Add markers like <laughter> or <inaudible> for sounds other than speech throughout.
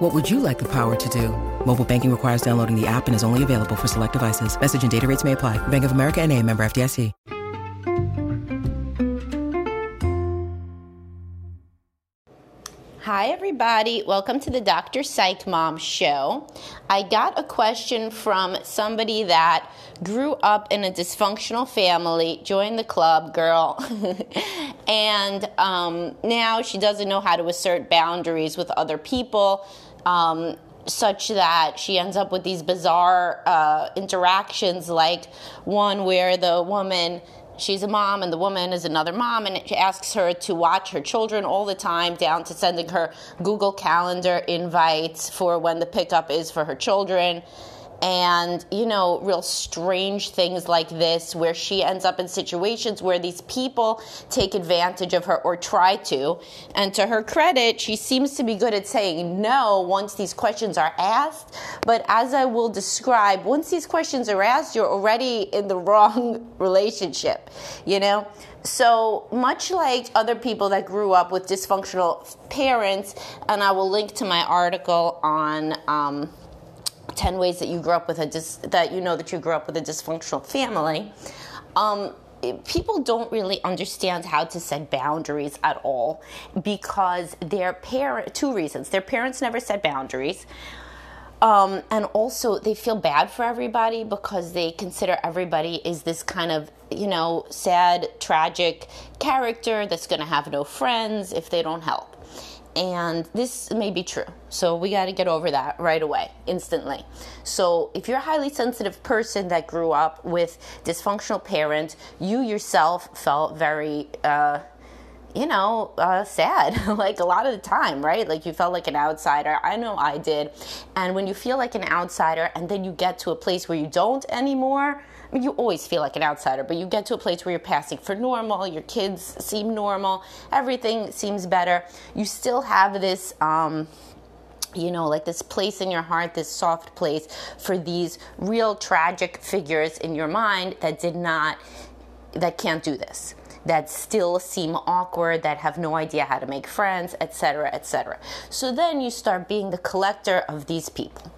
What would you like the power to do? Mobile banking requires downloading the app and is only available for select devices. Message and data rates may apply. Bank of America and a member FDIC. Hi, everybody. Welcome to the Dr. Psych Mom Show. I got a question from somebody that grew up in a dysfunctional family, joined the club, girl, <laughs> and um, now she doesn't know how to assert boundaries with other people. Um, such that she ends up with these bizarre uh, interactions, like one where the woman she's a mom and the woman is another mom and she asks her to watch her children all the time down to sending her google calendar invites for when the pickup is for her children and you know real strange things like this where she ends up in situations where these people take advantage of her or try to. And to her credit she seems to be good at saying no once these questions are asked. But as i will describe once these questions are asked you're already in the <laughs> wrong relationship you know? So much like other people that grew up with dysfunctional parents and i will link to my article on um, 10 ways that you grew up with a dis- that you know that you grew up with a dysfunctional family um, people don't really understand how to set boundaries at all because their parent two reasons. Their parents never set boundaries um, and also they feel bad for everybody because they consider everybody is this kind of you know sad tragic character that's going to have no friends if they don't help and this may be true. So we got to get over that right away, instantly. So if you're a highly sensitive person that grew up with dysfunctional parents, you yourself felt very, uh, you know, uh, sad, <laughs> like a lot of the time, right? Like you felt like an outsider. I know I did. And when you feel like an outsider and then you get to a place where you don't anymore, I mean, you always feel like an outsider, but you get to a place where you're passing for normal, your kids seem normal, everything seems better. You still have this. Um, you know, like this place in your heart, this soft place for these real tragic figures in your mind that did not, that can't do this that still seem awkward, that have no idea how to make friends, etc., etc. So then you start being the collector of these people.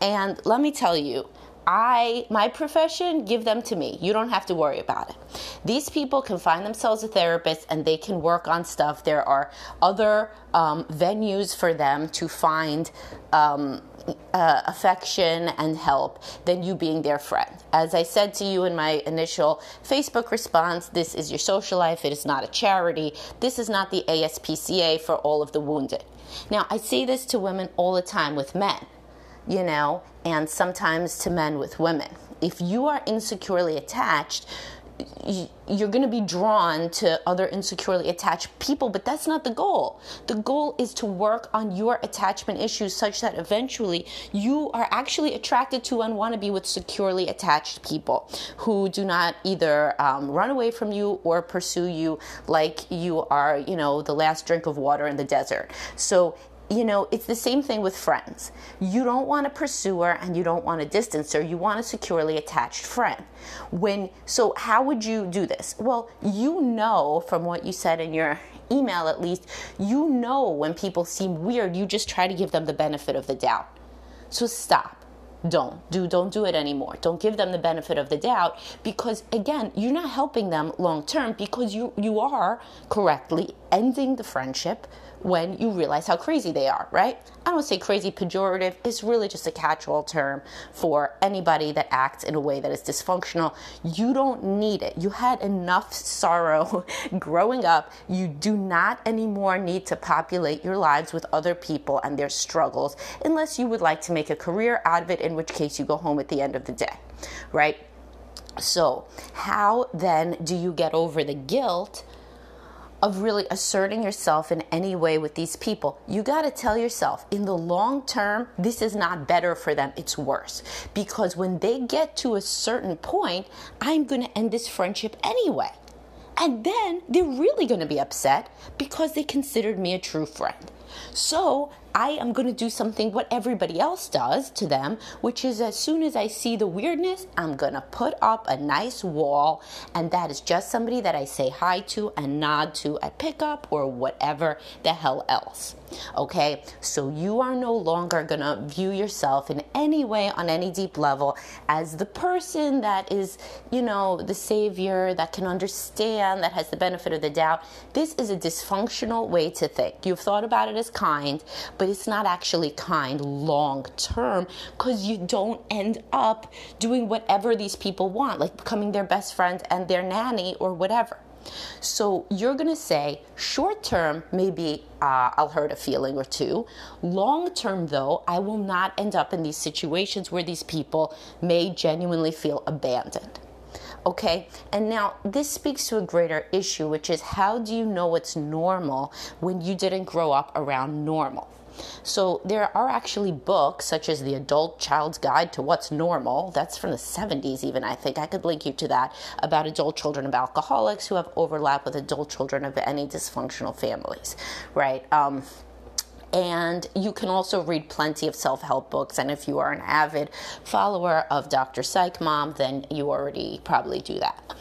And let me tell you, I my profession, give them to me. You don't have to worry about it. These people can find themselves a therapist and they can work on stuff. There are other um, venues for them to find um, uh, affection and help than you being their friend. As I said to you in my initial Facebook response, this is your social life. It is not a charity. This is not the ASPCA for all of the wounded. Now, I say this to women all the time with men you know, and sometimes to men with women. If you are insecurely attached, you're going to be drawn to other insecurely attached people, but that's not the goal. The goal is to work on your attachment issues such that eventually you are actually attracted to and want to be with securely attached people who do not either um, run away from you or pursue you like you are, you know, the last drink of water in the desert. So you know, it's the same thing with friends. You don't want a pursuer and you don't want a distancer. You want a securely attached friend. When so how would you do this? Well, you know from what you said in your email at least, you know when people seem weird, you just try to give them the benefit of the doubt. So stop don't do don't do it anymore don't give them the benefit of the doubt because again you're not helping them long term because you you are correctly ending the friendship when you realize how crazy they are, right? I don't say crazy pejorative, it's really just a catch all term for anybody that acts in a way that is dysfunctional. You don't need it. You had enough sorrow <laughs> growing up. You do not anymore need to populate your lives with other people and their struggles unless you would like to make a career out of it, in which case you go home at the end of the day, right? So, how then do you get over the guilt of really asserting yourself in any way with these people, you got to tell yourself in the long term, this is not better for them, it's worse. Because when they get to a certain point, I'm going to end this friendship anyway. And then they're really going to be upset because they considered me a true friend. So I am going to do something what everybody else does to them, which is as soon as I see the weirdness, I'm going to put up a nice wall, and that is just somebody that I say hi to and nod to at pickup or whatever the hell else. Okay, so you are no longer going to view yourself in any way on any deep level as the person that is, you know, the savior that can understand, that has the benefit of the doubt. This is a dysfunctional way to think. You've thought about it as kind, but but it's not actually kind long term because you don't end up doing whatever these people want, like becoming their best friend and their nanny or whatever. So you're to say, short term, maybe uh, I'll hurt a feeling or two. Long term, though, I will not end up in these situations where these people may genuinely feel abandoned. Okay, and now this speaks to a greater issue, which is how do you know what's normal when you didn't grow up around normal? So there are actually books such as The Adult Child's Guide to What's Normal. That's from the 70s, even, I think. I could link you to that about adult children of alcoholics who have overlap with adult children of any dysfunctional families, right? Um, and you can also read plenty of self help books. And if you are an avid follower of Dr. Psych Mom, then you already probably do that.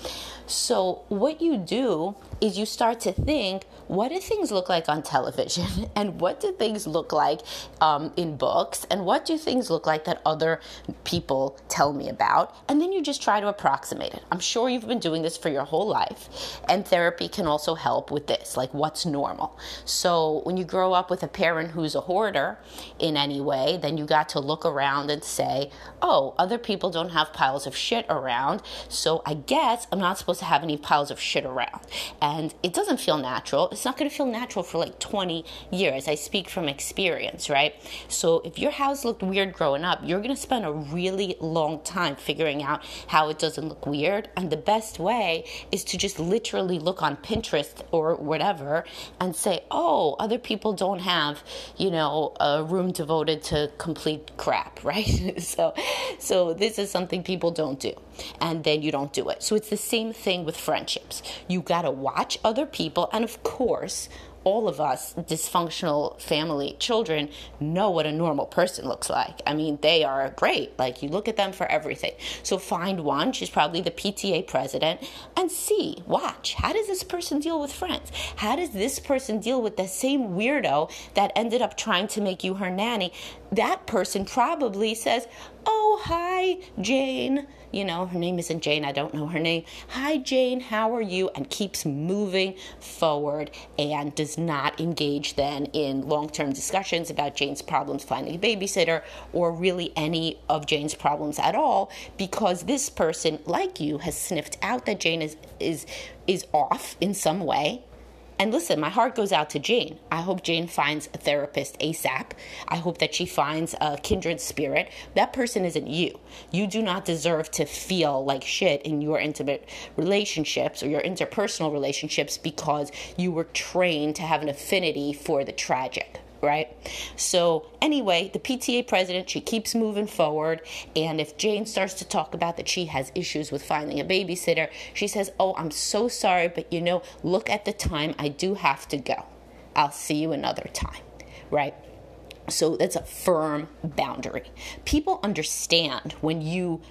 So, what you do is you start to think what do things look like on television? <laughs> And what do things look like um, in books? And what do things look like that other people tell me about? And then you just try to approximate it. I'm sure you've been doing this for your whole life and therapy can also help with this like what's normal? So when you grow up with a parent who's a hoarder in any way then you got to look around and say oh other people don't have piles of shit around so i guess i'm not supposed to have any piles of shit around and it doesn't feel natural it's not going to feel natural for like 20 years. I speak from experience, right? So if your house looked weird growing up, you're going to spend a really long time figuring out how it doesn't look weird. And the best way is to just literally look on Pinterest or whatever and say, oh, other people don't have, you know, a room devoted to complete crap, <laughs> right? so, so this is something people don't do. And then you don't do it. So it's the same thing with friendships. You got to watch other people. And of course, course, all of us dysfunctional family children know what a normal person looks like. I mean, they are great. Like, you look at them for everything. So, find one, she's probably the PTA president, and see, watch, how does this person deal with friends? How does this person deal with the same weirdo that ended up trying to make you her nanny? That person probably says, Oh, hi, Jane you know, her name isn't Jane, I don't know her name. Hi, Jane, how are you? And keeps moving forward and does not engage then in long term discussions about Jane's problems finding a babysitter or really any of Jane's problems at all because this person, like you, has sniffed out that Jane is, is, is off in some way and listen, my heart goes out to Jane. I hope Jane finds a therapist ASAP. I hope that she finds a kindred spirit. That person isn't you. You do not deserve to feel like shit in your intimate relationships or your interpersonal relationships because you were trained to have an affinity for the tragic right? So, anyway, the PTA president, she keeps moving forward. And if Jane starts to talk about that she has issues with finding a babysitter, she says, Oh, I'm so sorry, but you know, look at the time. I do have to go. I'll see you another time, right? So, that's a firm boundary. People understand when you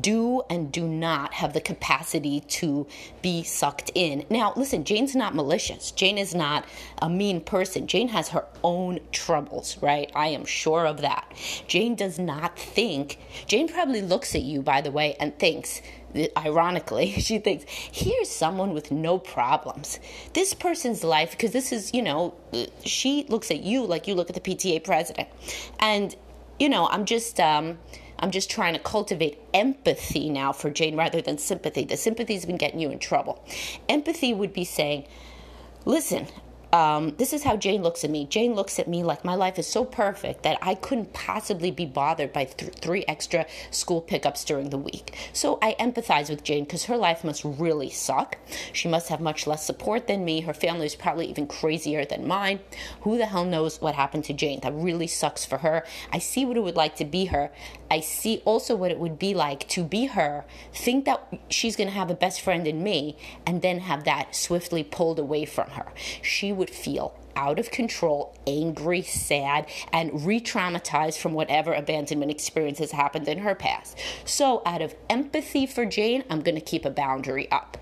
do and do not have the capacity to be sucked in. Now, listen, Jane's not malicious. Jane is not a mean person. Jane has her own troubles, right? I am sure of that. Jane does not think, Jane probably looks at you, by the way, and thinks, ironically, <laughs> she thinks, here's someone with no problems. This person's life, because this is, you know, she looks at you like you look at the PTA president. And, you know, I'm just, um, I'm just trying to cultivate empathy now for Jane rather than sympathy. The sympathy's been getting you in trouble. Empathy would be saying, listen, um, this is how Jane looks at me. Jane looks at me like my life is so perfect that I couldn't possibly be bothered by th- three extra school pickups during the week. So I empathize with Jane because her life must really suck. She must have much less support than me. Her family is probably even crazier than mine. Who the hell knows what happened to Jane? That really sucks for her. I see what it would like to be her. I see also what it would be like to be her, think that she's going to have a best friend in me, and then have that swiftly pulled away from her. She would feel out of control, angry, sad, and re traumatized from whatever abandonment experience has happened in her past. So, out of empathy for Jane, I'm going to keep a boundary up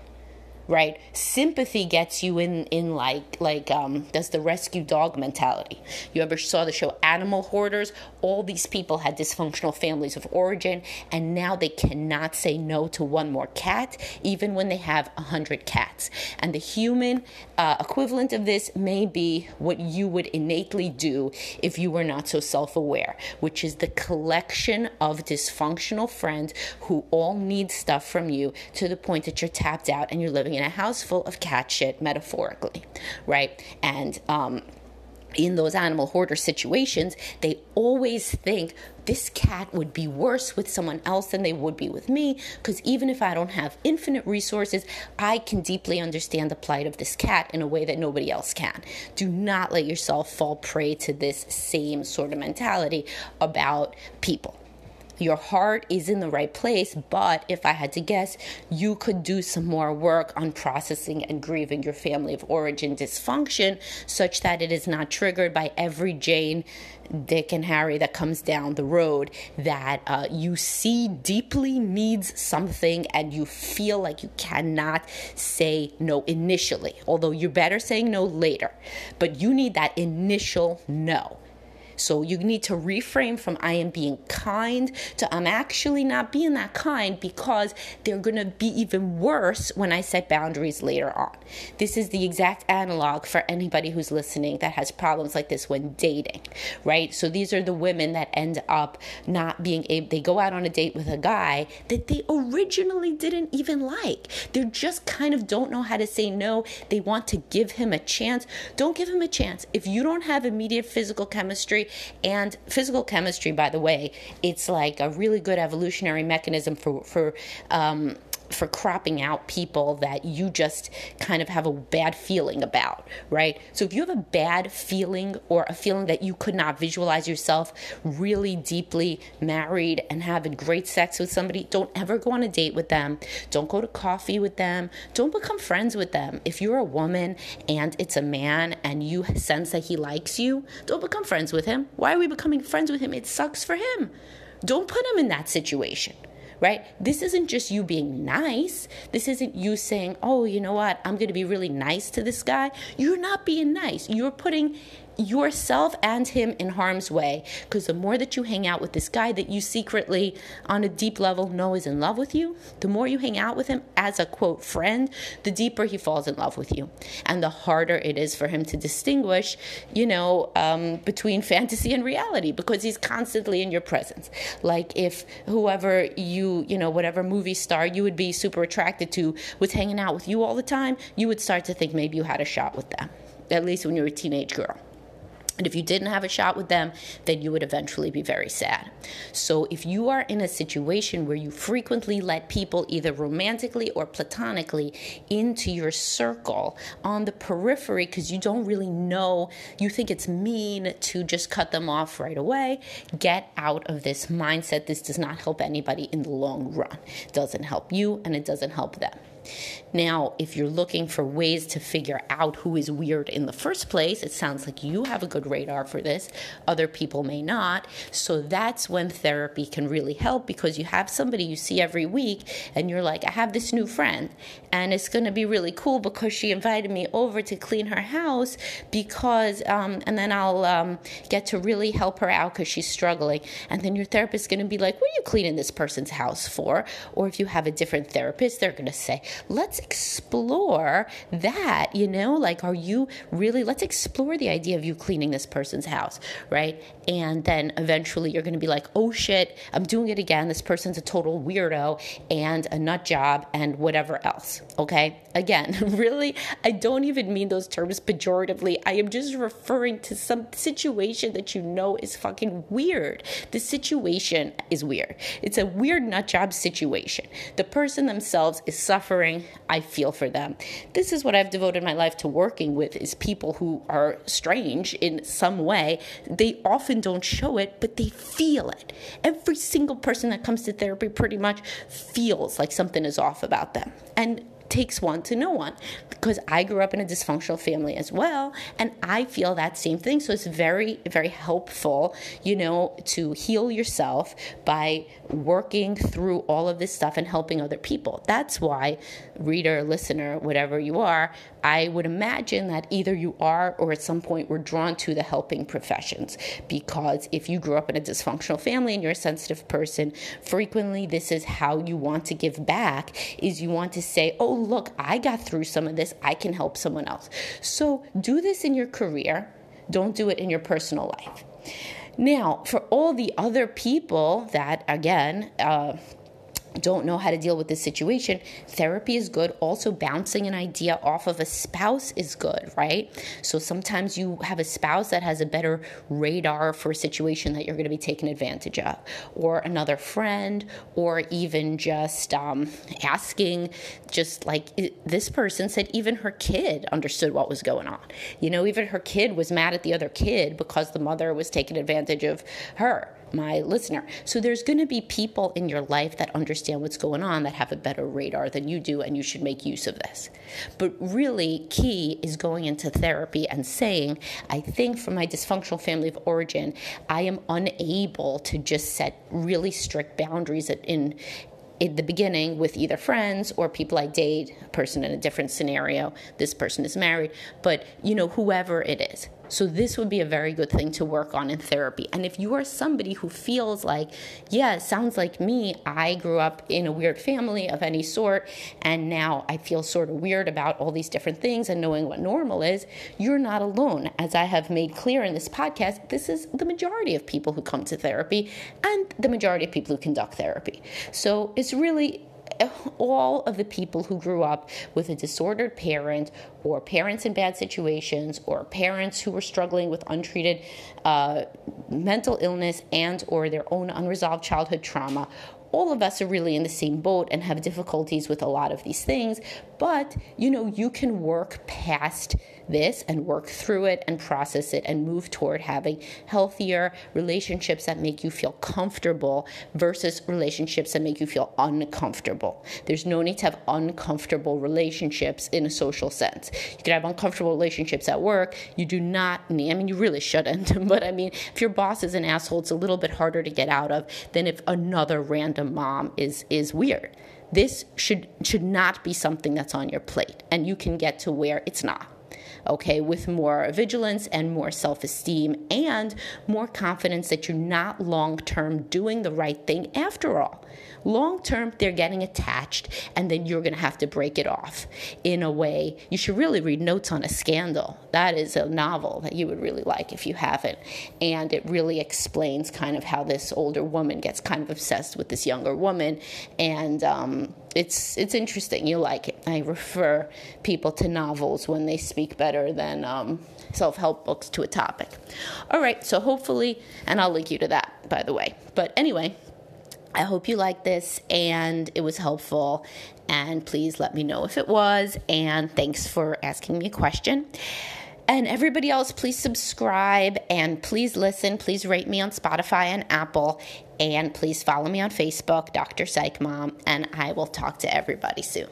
right? Sympathy gets you in in like like um does the rescue dog mentality. You ever saw the show animal hoarders? All these people had dysfunctional families of origin and now they cannot say no to one more cat even when they have a hundred cats. And the human uh, equivalent of this may be what you would innately do if you were not so self-aware which is the collection of dysfunctional friends who all need stuff from you to the point that you're tapped out and you're living living in a house full of cat shit, metaphorically, right? And um, in those animal hoarder situations, they always think this cat would be worse with someone else than they would be with me because even if I don't have infinite resources, I can deeply understand the plight of this cat in a way that nobody else can. Do not let yourself fall prey to this same sort of mentality about people your heart is in the right place, but if I had to guess, you could do some more work on processing and grieving your family of origin dysfunction such that it is not triggered by every Jane, Dick, and Harry that comes down the road that uh, you see deeply needs something and you feel like you cannot say no initially, although you're better saying no later. But you need that initial no. So you need to reframe from I am being kind to I'm actually not being that kind because they're going to be even worse when I set boundaries later on. This is the exact analog for anybody who's listening that has problems like this when dating, right? So these are the women that end up not being able, they go out on a date with a guy that they originally didn't even like. They just kind of don't know how to say no. They want to give him a chance. Don't give him a chance. If you don't have immediate physical chemistry, and physical chemistry, by the way, it's like a really good evolutionary mechanism for for um, for cropping out people that you just kind of have a bad feeling about, right? So if you have a bad feeling or a feeling that you could not visualize yourself really deeply married and having great sex with somebody, don't ever go on a date with them. Don't go to coffee with them. Don't become friends with them. If you're a woman and it's a man and you sense that he likes you, don't become friends with him. Why are we becoming friends with him? It sucks for him. Don't put him in that situation right? This isn't just you being nice. This isn't you saying, oh, you know what, I'm going to be really nice to this guy. You're not being nice. You're putting yourself and him in harm's way. Because the more that you hang out with this guy that you secretly on a deep level know is in love with you the more you hang out with him as a quote friend the deeper he falls in love with you. And the harder it is for him to distinguish you know um, between <laughs> fantasy and reality because he's constantly in your presence. Like if whoever you you know whatever movie star you would be super attracted to was hanging out with you all the time you would start to think maybe you had a shot with them at least when you were a teenage girl and if you didn't have a shot with them, then you would eventually be very sad. So, if you are in a situation where you frequently let people, either romantically or platonically, into your circle on the periphery because you don't really know, you think it's mean to just cut them off right away, get out of this mindset. This does not help anybody in the long run. It doesn't help you and it doesn't help them. Now, if you're looking for ways to figure out who is weird in the first place, it sounds like you have a good radar for this. Other people may not. So that's when therapy can really help because you have somebody you see every week and you're like, I have this new friend and it's going to be really cool because she invited me over to clean her house because, um, and then I'll um, get to really help her out because she's struggling. And then your therapist is going to be like, What are you cleaning this person's house for? Or if you have a different therapist, they're going to say, let's explore that, you know, like, are you really, let's explore the idea of you cleaning this person's house, right? And then eventually you're going to be like, oh shit, I'm doing it again. This person's a total weirdo and a nut job and whatever else, okay? Again, <laughs> really, I don't even mean those terms pejoratively. I am just referring to some situation that you know is fucking weird. The situation is weird. It's a weird nut job situation. The person themselves is suffering. I feel for them. This is what I've devoted my life to working with is people who are strange in some way. They often don't show it, but they feel it. Every single person that comes to therapy pretty much feels like something is off about them. And takes one to know one because I grew up in a dysfunctional family as well and I feel that same thing. So it's very very helpful you know to heal yourself by working through all of this stuff and helping other people. That's why reader listener whatever you are I would imagine that either you are or at some point were drawn to the helping professions. Because if you grew up in a dysfunctional family and you're a sensitive person, frequently this is how you want to give back is you want to say, "Oh, look, I got through some of this. I can help someone else." So, do this in your career. Don't do it in your personal life. Now, for all the other people that again, uh, don't know how to deal with this situation, therapy is good. Also, bouncing an idea off of a spouse is good, right? So sometimes you have a spouse that has a better radar for a situation that you're going to be taken advantage of, or another friend, or even just um, asking, just like this person said, even her kid understood what was going on. You know, even her kid was mad at the other kid because the mother was taking advantage of her my listener. So there's going to be people in your life that understand what's going on that have a better radar than you do, and you should make use of this. But really, key is going into therapy and saying, I think from my dysfunctional family of origin, I am unable to just set really strict boundaries in in the beginning with either friends or people I date, a person in a different scenario, this person is married, but you know, whoever it is. So, this would be a very good thing to work on in therapy. And if you are somebody who feels like, yeah, it sounds like me, I grew up in a weird family of any sort, and now I feel sort of weird about all these different things and knowing what normal is, you're not alone. As I have made clear in this podcast, this is the majority of people who come to therapy and the majority of people who conduct therapy. So, it's really <laughs> all of the people who grew up with a disordered parent or parents in bad situations or parents who were struggling with untreated uh, mental illness and or their own unresolved childhood trauma all of us are really in the same boat and have difficulties with a lot of these things. But you know you can work past this and work through it and process it and move toward having healthier relationships that make you feel comfortable versus relationships that make you feel uncomfortable. There's no need to have uncomfortable relationships in a social sense. You can have uncomfortable relationships at work. You do not need, I mean, you really shouldn't, <laughs> but I mean, if your boss is an asshole, it's a little bit harder to get out of than if another random mom is, is weird. This should should not be something that's on your plate, and you can get to where it's not okay, with more vigilance and more self esteem and more confidence that you're not long term doing the right thing after all. Long term, they're getting attached, and then you're going to have to break it off in a way. You should really read Notes on a Scandal. That is a novel that you would really like if you haven't. And it really explains kind of how this older woman gets kind of obsessed with this younger woman. And um, it's, it's interesting. You like it. I refer people to novels when they speak better than um, self help books to a topic. All right, so hopefully, and I'll link you to that, by the way. But anyway, I hope you liked this and it was helpful. And please let me know if it was. And thanks for asking me a question. And everybody else, please subscribe and please listen. Please rate me on Spotify and Apple. And please follow me on Facebook, Dr. Psych Mom. And I will talk to everybody soon.